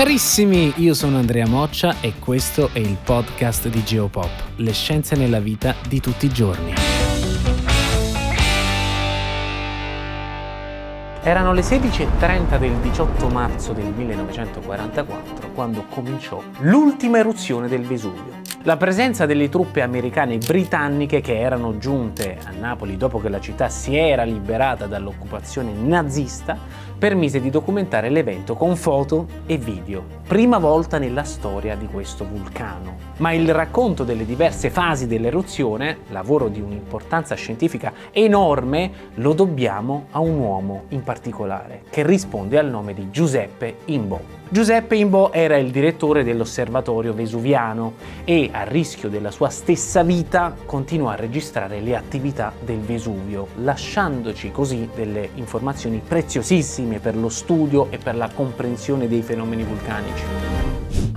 Carissimi, io sono Andrea Moccia e questo è il podcast di Geopop, le scienze nella vita di tutti i giorni. Erano le 16.30 del 18 marzo del 1944 quando cominciò l'ultima eruzione del Vesuvio. La presenza delle truppe americane e britanniche che erano giunte a Napoli dopo che la città si era liberata dall'occupazione nazista permise di documentare l'evento con foto e video, prima volta nella storia di questo vulcano. Ma il racconto delle diverse fasi dell'eruzione, lavoro di un'importanza scientifica enorme, lo dobbiamo a un uomo in particolare, che risponde al nome di Giuseppe Imbo. Giuseppe Imbo era il direttore dell'osservatorio vesuviano e, a rischio della sua stessa vita, continuò a registrare le attività del Vesuvio, lasciandoci così delle informazioni preziosissime per lo studio e per la comprensione dei fenomeni vulcanici. Church.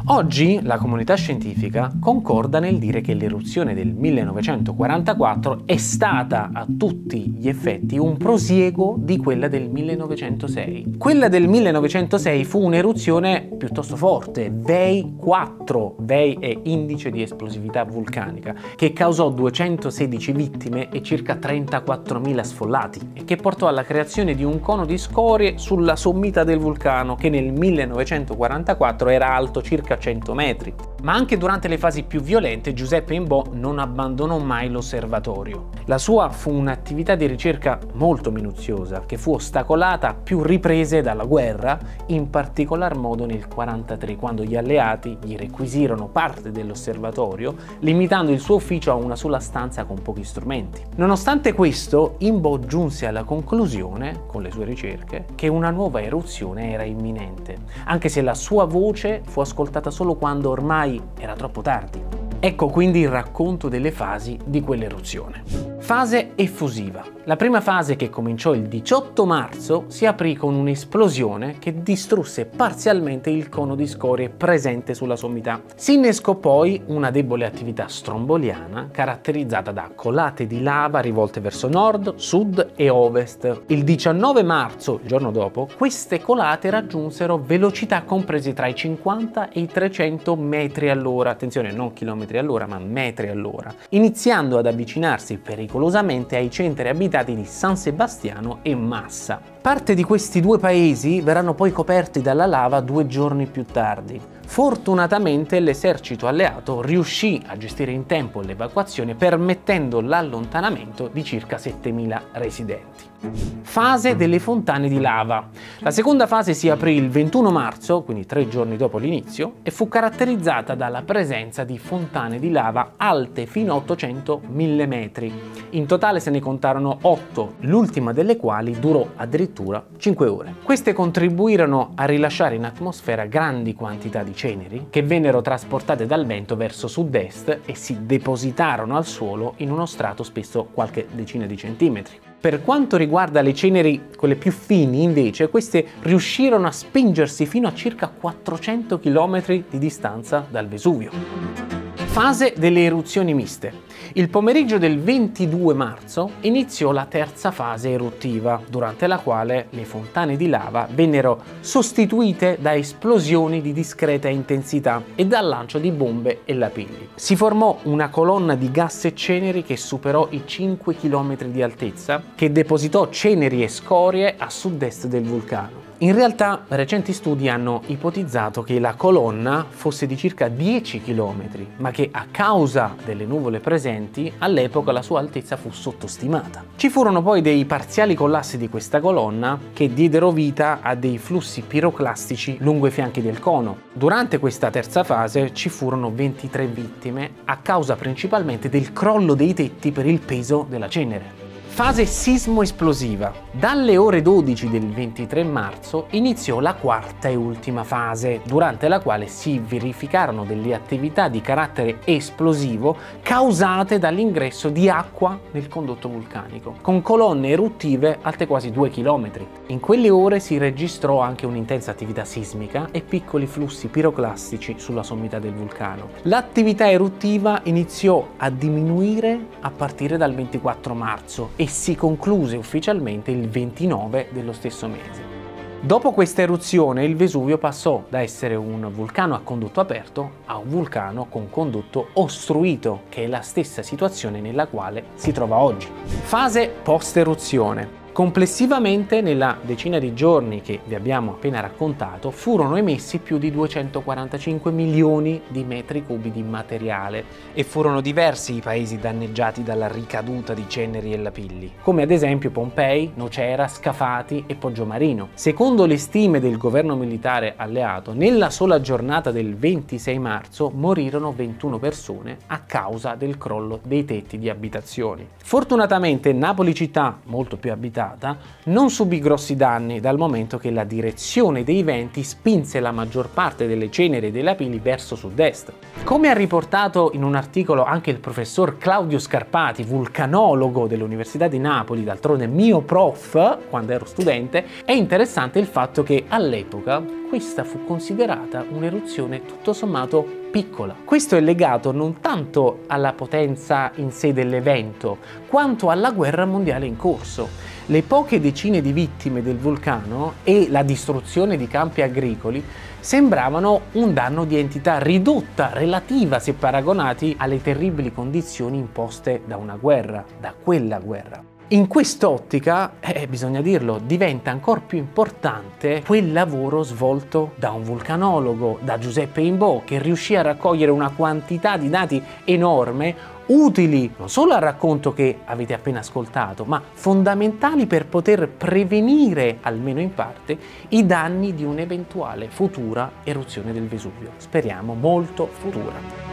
Oggi la comunità scientifica concorda nel dire che l'eruzione del 1944 è stata a tutti gli effetti un prosieguo di quella del 1906. Quella del 1906 fu un'eruzione piuttosto forte, VEI 4, VEI è indice di esplosività vulcanica, che causò 216 vittime e circa 34.000 sfollati e che portò alla creazione di un cono di scorie sulla sommità del vulcano che nel 1944 era alto circa circa 100 metri. Ma anche durante le fasi più violente Giuseppe Imbo non abbandonò mai l'osservatorio. La sua fu un'attività di ricerca molto minuziosa che fu ostacolata a più riprese dalla guerra, in particolar modo nel 1943 quando gli alleati gli requisirono parte dell'osservatorio limitando il suo ufficio a una sola stanza con pochi strumenti. Nonostante questo, Imbo giunse alla conclusione, con le sue ricerche, che una nuova eruzione era imminente, anche se la sua voce fu ascoltata arrivata solo quando ormai era troppo tardi. Ecco quindi il racconto delle fasi di quell'eruzione. Fase effusiva. La prima fase, che cominciò il 18 marzo, si aprì con un'esplosione che distrusse parzialmente il cono di scorie presente sulla sommità. Si innescò poi una debole attività stromboliana caratterizzata da colate di lava rivolte verso nord, sud e ovest. Il 19 marzo, il giorno dopo, queste colate raggiunsero velocità comprese tra i 50 e i 300 metri all'ora, attenzione non chilometri all'ora ma metri all'ora, iniziando ad avvicinarsi pericolosamente pericolosamente ai centri abitati di San Sebastiano e Massa. Parte di questi due paesi verranno poi coperti dalla lava due giorni più tardi. Fortunatamente l'esercito alleato riuscì a gestire in tempo l'evacuazione permettendo l'allontanamento di circa 7.000 residenti. Fase delle fontane di lava. La seconda fase si aprì il 21 marzo, quindi tre giorni dopo l'inizio, e fu caratterizzata dalla presenza di fontane di lava alte fino a 800 mm. In totale se ne contarono 8, l'ultima delle quali durò addirittura 5 ore. Queste contribuirono a rilasciare in atmosfera grandi quantità di ceneri che vennero trasportate dal vento verso sud-est e si depositarono al suolo in uno strato spesso qualche decina di centimetri. Per quanto riguarda le ceneri, quelle più fini, invece, queste riuscirono a spingersi fino a circa 400 km di distanza dal Vesuvio. Fase delle eruzioni miste. Il pomeriggio del 22 marzo iniziò la terza fase eruttiva, durante la quale le fontane di lava vennero sostituite da esplosioni di discreta intensità e dal lancio di bombe e lapilli. Si formò una colonna di gas e ceneri che superò i 5 km di altezza, che depositò ceneri e scorie a sud-est del vulcano. In realtà recenti studi hanno ipotizzato che la colonna fosse di circa 10 km, ma che a causa delle nuvole presenti all'epoca la sua altezza fu sottostimata. Ci furono poi dei parziali collassi di questa colonna che diedero vita a dei flussi piroclastici lungo i fianchi del cono. Durante questa terza fase ci furono 23 vittime a causa principalmente del crollo dei tetti per il peso della cenere. Fase sismo-esplosiva. Dalle ore 12 del 23 marzo iniziò la quarta e ultima fase, durante la quale si verificarono delle attività di carattere esplosivo causate dall'ingresso di acqua nel condotto vulcanico, con colonne eruttive alte quasi 2 km. In quelle ore si registrò anche un'intensa attività sismica e piccoli flussi piroclastici sulla sommità del vulcano. L'attività eruttiva iniziò a diminuire a partire dal 24 marzo e si concluse ufficialmente il 29 dello stesso mese. Dopo questa eruzione il Vesuvio passò da essere un vulcano a condotto aperto a un vulcano con condotto ostruito, che è la stessa situazione nella quale si trova oggi. Fase post-eruzione. Complessivamente, nella decina di giorni che vi abbiamo appena raccontato, furono emessi più di 245 milioni di metri cubi di materiale e furono diversi i paesi danneggiati dalla ricaduta di ceneri e lapilli, come ad esempio Pompei, Nocera, Scafati e Poggiomarino. Secondo le stime del governo militare alleato, nella sola giornata del 26 marzo morirono 21 persone a causa del crollo dei tetti di abitazioni. Fortunatamente Napoli città, molto più abitata, data, non subì grossi danni dal momento che la direzione dei venti spinse la maggior parte delle ceneri e dei lapili verso sud-est. Come ha riportato in un articolo anche il professor Claudio Scarpati, vulcanologo dell'Università di Napoli, d'altronde mio prof quando ero studente, è interessante il fatto che all'epoca questa fu considerata un'eruzione tutto sommato piccola. Questo è legato non tanto alla potenza in sé dell'evento, quanto alla guerra mondiale in corso. Le poche decine di vittime del vulcano e la distruzione di campi agricoli sembravano un danno di entità ridotta, relativa se paragonati alle terribili condizioni imposte da una guerra, da quella guerra. In quest'ottica, eh, bisogna dirlo, diventa ancora più importante quel lavoro svolto da un vulcanologo, da Giuseppe Imbò, che riuscì a raccogliere una quantità di dati enorme utili non solo al racconto che avete appena ascoltato, ma fondamentali per poter prevenire, almeno in parte, i danni di un'eventuale futura eruzione del Vesuvio. Speriamo molto futura.